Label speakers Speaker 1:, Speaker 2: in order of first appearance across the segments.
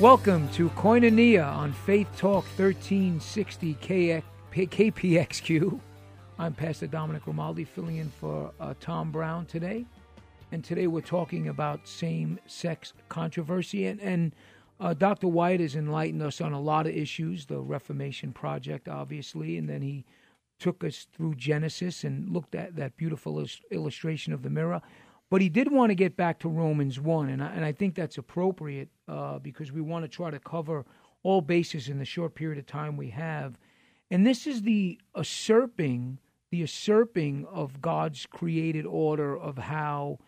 Speaker 1: Welcome to Koinonia on Faith Talk 1360 KX, KPXQ. I'm Pastor Dominick Grimaldi, filling in for uh, Tom Brown today. And today we're talking about same sex controversy. And, and uh, Dr. White has enlightened us on a lot of issues, the Reformation Project, obviously, and then he took us through Genesis and looked at that beautiful illustration of the mirror. But he did want to get back to Romans 1, and I, and I think that's appropriate uh, because we want to try to cover all bases in the short period of time we have. And this is the usurping, the usurping of God's created order of how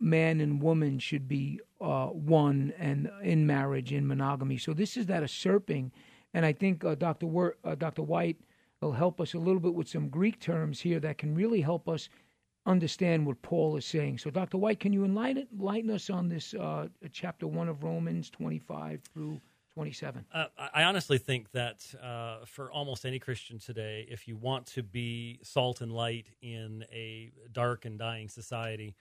Speaker 1: man and woman should be uh, one and in marriage, in monogamy. So this is that usurping. And I think uh, Dr. Wer- uh, Dr. White will help us a little bit with some Greek terms here that can really help us understand what Paul is saying. So, Dr. White, can you enlighten, enlighten us on this uh, chapter 1 of Romans 25 through 27?
Speaker 2: Uh, I honestly think that uh, for almost any Christian today, if you want to be salt and light in a dark and dying society,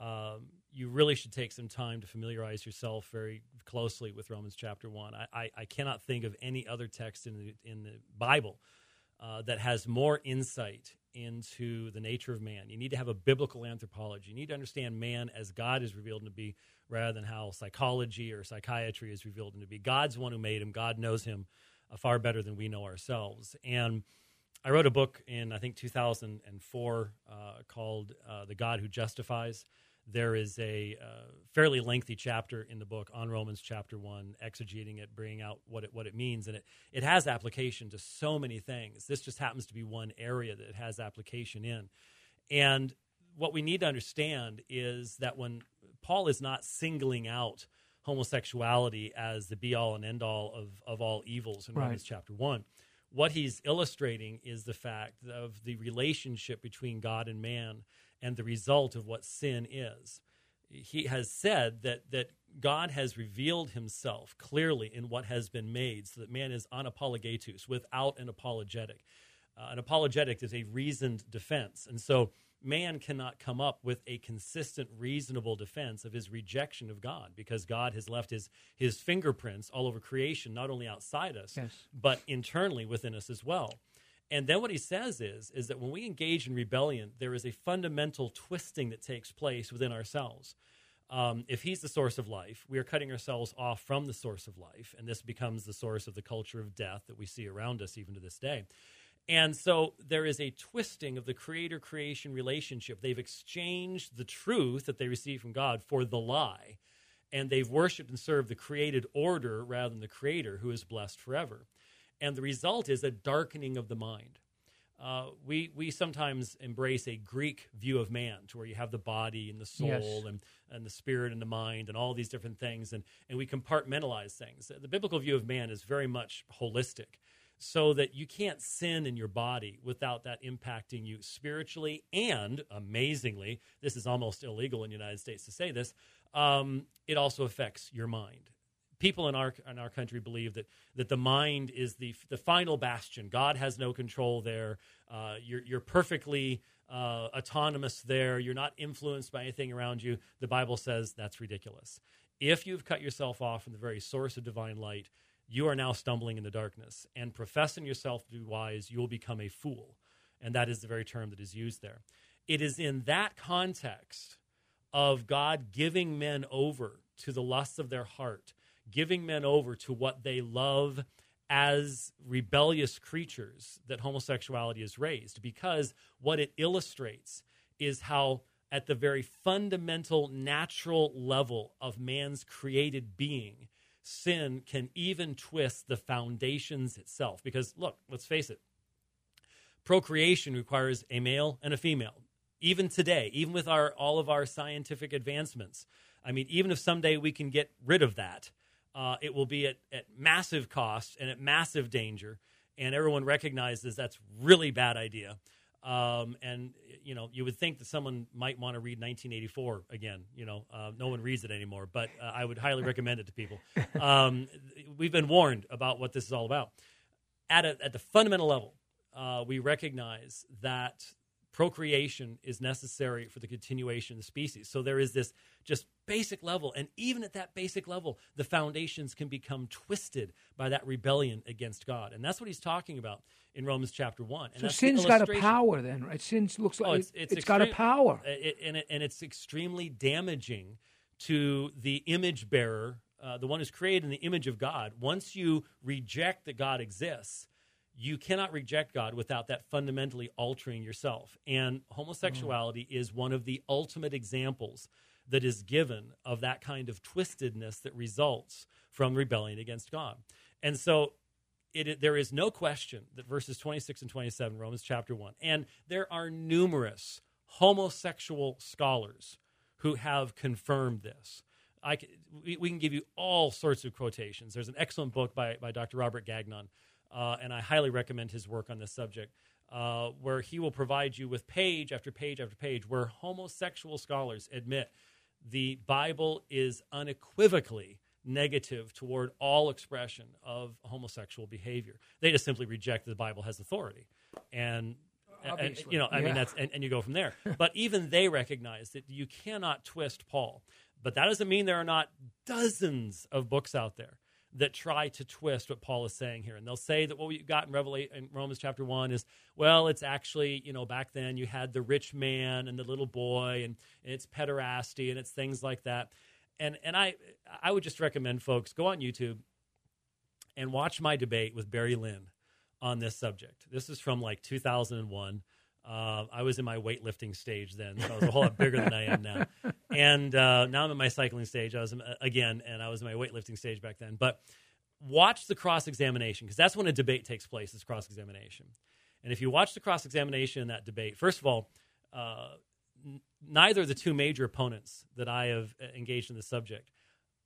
Speaker 2: um, you really should take some time to familiarize yourself very closely with Romans chapter 1. I, I, I cannot think of any other text in the, in the Bible uh, that has more insight into the nature of man. You need to have a biblical anthropology. You need to understand man as God is revealed to be, rather than how psychology or psychiatry is revealed to be. God's one who made him. God knows him uh, far better than we know ourselves. And I wrote a book in I think 2004 uh, called uh, "The God Who Justifies." There is a uh, fairly lengthy chapter in the book on Romans chapter one, exegeting it, bringing out what it what it means, and it it has application to so many things. This just happens to be one area that it has application in, and what we need to understand is that when Paul is not singling out homosexuality as the be all and end all of of all evils in right. Romans chapter one. What he's illustrating is the fact of the relationship between God and man and the result of what sin is. He has said that, that God has revealed himself clearly in what has been made, so that man is anapologetos, without an apologetic. Uh, an apologetic is a reasoned defense. And so man cannot come up with a consistent, reasonable defense of his rejection of God because God has left his, his fingerprints all over creation, not only outside us, yes. but internally within us as well. And then what he says is, is that when we engage in rebellion, there is a fundamental twisting that takes place within ourselves. Um, if he's the source of life, we are cutting ourselves off from the source of life, and this becomes the source of the culture of death that we see around us even to this day. And so there is a twisting of the creator creation relationship. They've exchanged the truth that they receive from God for the lie, and they've worshiped and served the created order rather than the creator who is blessed forever and the result is a darkening of the mind. Uh, we we sometimes embrace a Greek view of man, to where you have the body and the soul yes. and, and the spirit and the mind and all these different things, and, and we compartmentalize things. The biblical view of man is very much holistic, so that you can't sin in your body without that impacting you spiritually, and amazingly, this is almost illegal in the United States to say this. Um, it also affects your mind people in our in our country believe that that the mind is the the final bastion. God has no control there. Uh, you're you're perfectly uh, autonomous there. You're not influenced by anything around you. The Bible says that's ridiculous. If you've cut yourself off from the very source of divine light, you are now stumbling in the darkness. And professing yourself to be wise, you will become a fool. And that is the very term that is used there. It is in that context of God giving men over to the lusts of their heart giving men over to what they love as rebellious creatures that homosexuality is raised because what it illustrates is how at the very fundamental natural level of man's created being sin can even twist the foundations itself. Because look let's face it procreation requires a male and a female. Even today even with our all of our scientific advancements i mean even if someday we can get rid of that uh, it will be at, at massive cost and at massive danger, and everyone recognizes that's really bad idea. Um, and you know, you would think that someone might want to read 1984 again. You know, uh, no one reads it anymore, but uh, I would highly recommend it to people. Um, we've been warned about what this is all about. At a, at the fundamental level, uh, we recognize that procreation is necessary for the continuation of the species. So there is this just basic level. And even at that basic level, the foundations can become twisted by that rebellion against God. And that's what he's talking about in Romans chapter 1. And
Speaker 1: so sin's got a power then, right? Sin looks like oh, it's, it's, it's got a power.
Speaker 2: It, and, it, and it's extremely damaging to the image bearer, uh, the one who's created in the image of God. Once you reject that God exists, you cannot reject God without that fundamentally altering yourself. And homosexuality is one of the ultimate examples that is given of that kind of twistedness that results from rebellion against God. And so it, there is no question that verses 26 and 27, Romans chapter 1, and there are numerous homosexual scholars who have confirmed this. I, we, we, can give you all sorts of quotations. There's an excellent book by, by Dr. Robert Gagnon uh, and I highly recommend his work on this subject, uh, where he will provide you with page after page after page where homosexual scholars admit the Bible is unequivocally negative toward all expression of homosexual behavior. They just simply reject that the Bible has authority. And and, you know, I yeah. mean, that's and, and, you go from there. but even they recognize that you cannot twist Paul. But that doesn't mean there are not dozens of books out there that try to twist what Paul is saying here. And they'll say that what we got in Revelation in Romans chapter 1 is, well, it's actually, you know, back then you had the rich man and the little boy and, and it's pederasty and it's things like that. And and I I would just recommend folks go on YouTube and watch my debate with Barry Lynn on this subject. This is from like 2001. Uh, I was in my weightlifting stage then, so I was a whole lot bigger than I am now. And uh, now I'm in my cycling stage. I was uh, again, and I was in my weightlifting stage back then. But watch the cross examination because that's when a debate takes place. Is cross examination, and if you watch the cross examination in that debate, first of all, uh, neither of the two major opponents that I have uh, engaged in the subject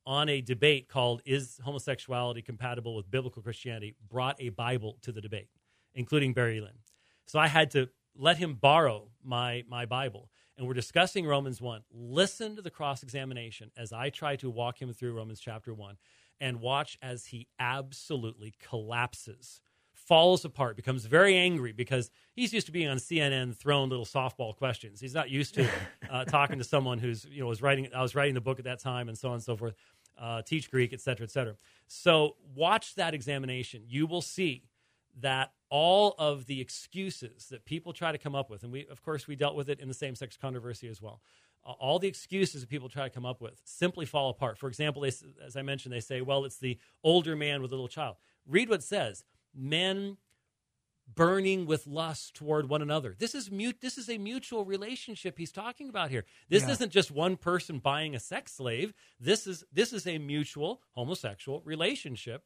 Speaker 2: on a debate called "Is homosexuality compatible with biblical Christianity?" brought a Bible to the debate, including Barry Lynn. So I had to let him borrow my, my Bible. And we're discussing Romans 1. Listen to the cross examination as I try to walk him through Romans chapter 1 and watch as he absolutely collapses, falls apart, becomes very angry because he's used to being on CNN throwing little softball questions. He's not used to uh, talking to someone who's, you know, was writing, I was writing the book at that time and so on and so forth, uh, teach Greek, et cetera, et cetera. So watch that examination. You will see that all of the excuses that people try to come up with, and we, of course, we dealt with it in the same sex controversy as well. all the excuses that people try to come up with simply fall apart. For example, they, as I mentioned, they say, well, it's the older man with a little child. Read what it says men burning with lust toward one another. This is mute. This is a mutual relationship he's talking about here. This yeah. isn't just one person buying a sex slave. This is this is a mutual homosexual relationship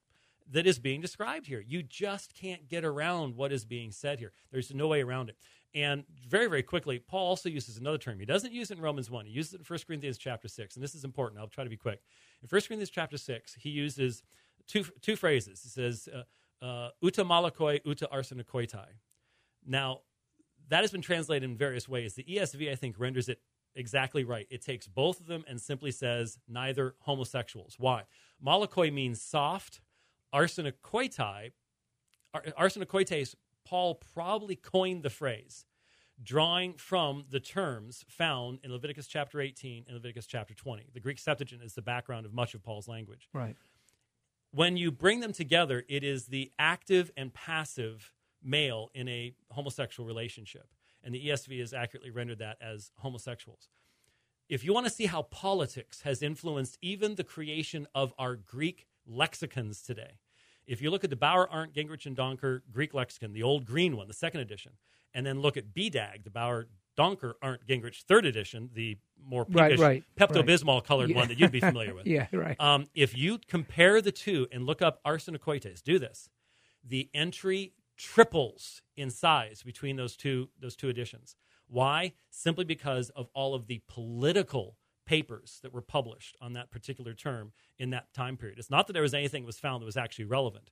Speaker 2: that is being described here. You just can't get around what is being said here. There's no way around it. And very, very quickly, Paul also uses another term. He doesn't use it in Romans 1. He uses it in 1 Corinthians chapter 6. And this is important. I'll try to be quick. In 1 Corinthians chapter 6, he uses two, two phrases. He says, uh, uh, oute malakoi, oute arsenokoitai. Now, that has been translated in various ways. The ESV, I think, renders it exactly right. It takes both of them and simply says neither homosexuals. Why? Malakoi means soft, arsenokoitai, arsenokoites, Paul probably coined the phrase, drawing from the terms found in Leviticus chapter 18 and Leviticus chapter 20. The Greek Septuagint is the background of much of Paul's language.
Speaker 1: Right.
Speaker 2: When you bring them together, it is the active and passive male in a homosexual relationship. And the ESV has accurately rendered that as homosexuals. If you want to see how politics has influenced even the creation of our Greek lexicons today. If you look at the Bauer, Arndt, Gingrich, and Danker Greek lexicon, the old green one, the second edition, and then look at BDAG, the Bauer, Danker, Arndt, Gingrich third edition, the more right, right, Pepto Bismol right. colored yeah. one that you'd be familiar with.
Speaker 1: yeah, right.
Speaker 2: Um, if you compare the two and look up arsenokoites, do this. The entry triples in size between those two those two editions. Why? Simply because of all of the political papers that were published on that particular term in that time period. It's not that there was anything that was found that was actually relevant,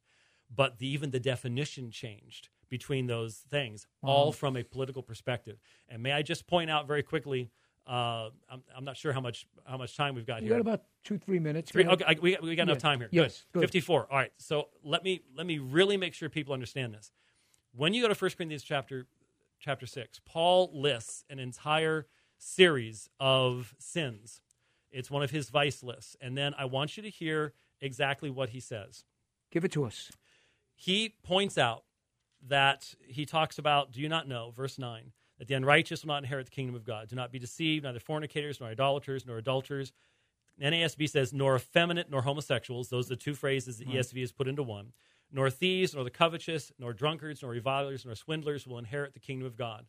Speaker 2: but the, even the definition changed between those things, wow. all from a political perspective. And may I just point out very quickly? Uh, I'm, I'm, not sure how much how much time we've got
Speaker 1: we
Speaker 2: here.
Speaker 1: We got about two three minutes.
Speaker 2: Three, okay, I, we, we got enough time here.
Speaker 1: Yes,
Speaker 2: good. Fifty four. All right. So let me let me really make sure people understand this. When you go to First Corinthians chapter chapter 6, Paul lists an entire series of sins. It's one of his vice lists. And then I want you to hear exactly what he says.
Speaker 1: Give it to us.
Speaker 2: He points out that he talks about, do you not know, verse 9, that the unrighteous will not inherit the kingdom of God. Do not be deceived, neither fornicators, nor idolaters, nor adulterers. NASB says, nor effeminate, nor homosexuals. Those are the two phrases that right. ESV has put into one. Nor thieves, nor the covetous, nor drunkards, nor revilers, nor swindlers will inherit the kingdom of God.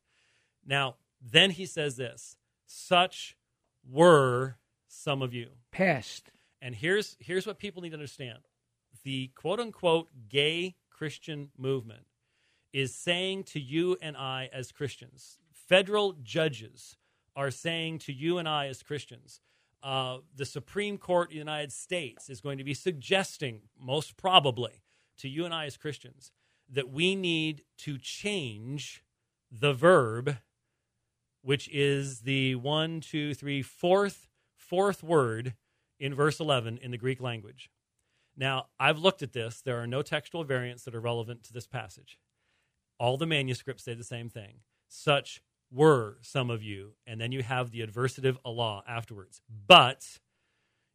Speaker 2: Now, then he says this such were some of you.
Speaker 1: Past.
Speaker 2: And here's here's what people need to understand. The quote unquote gay Christian movement is saying to you and I as Christians, federal judges are saying to you and I as Christians, uh, the Supreme Court of the United States is going to be suggesting, most probably, to you and I as Christians, that we need to change the verb, which is the one, two, three, fourth, fourth word in verse 11 in the Greek language. Now, I've looked at this. There are no textual variants that are relevant to this passage. All the manuscripts say the same thing. Such were some of you. And then you have the adversative alla afterwards. But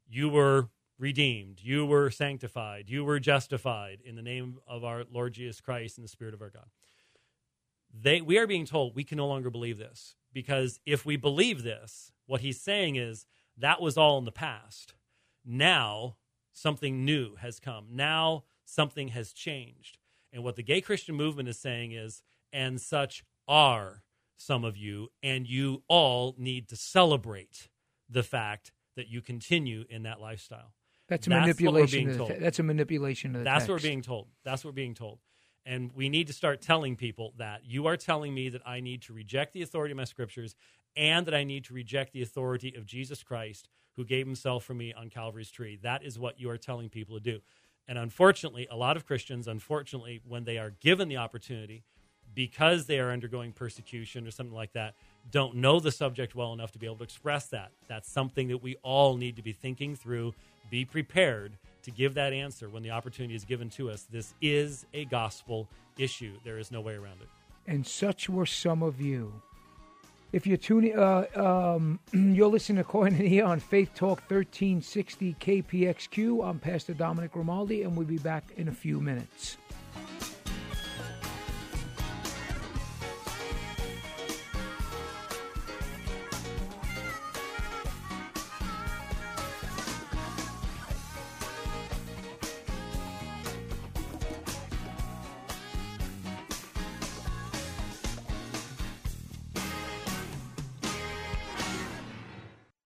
Speaker 2: you were redeemed. You were sanctified. You were justified in the name of our Lord Jesus Christ and the Spirit of our God. They, we are being told we can no longer believe this because if we believe this, what he's saying is that was all in the past. Now something new has come. Now something has changed. And what the gay Christian movement is saying is, and such are some of you, and you all need to celebrate the fact that you continue in that lifestyle.
Speaker 1: That's a that's manipulation. Of the, that's a manipulation of the
Speaker 2: That's
Speaker 1: text.
Speaker 2: what we're being told. That's what we're being told. And we need to start telling people that you are telling me that I need to reject the authority of my scriptures and that I need to reject the authority of Jesus Christ who gave himself for me on Calvary's tree. That is what you are telling people to do. And unfortunately, a lot of Christians, unfortunately, when they are given the opportunity, because they are undergoing persecution or something like that, don't know the subject well enough to be able to express that. That's something that we all need to be thinking through, be prepared to give that answer when the opportunity is given to us. This is a gospel issue. There is no way around it.
Speaker 1: And such were some of you. If you're tuning, uh, um, you're listening to Koinonia on Faith Talk 1360 KPXQ. I'm Pastor Dominick Grimaldi, and we'll be back in a few minutes.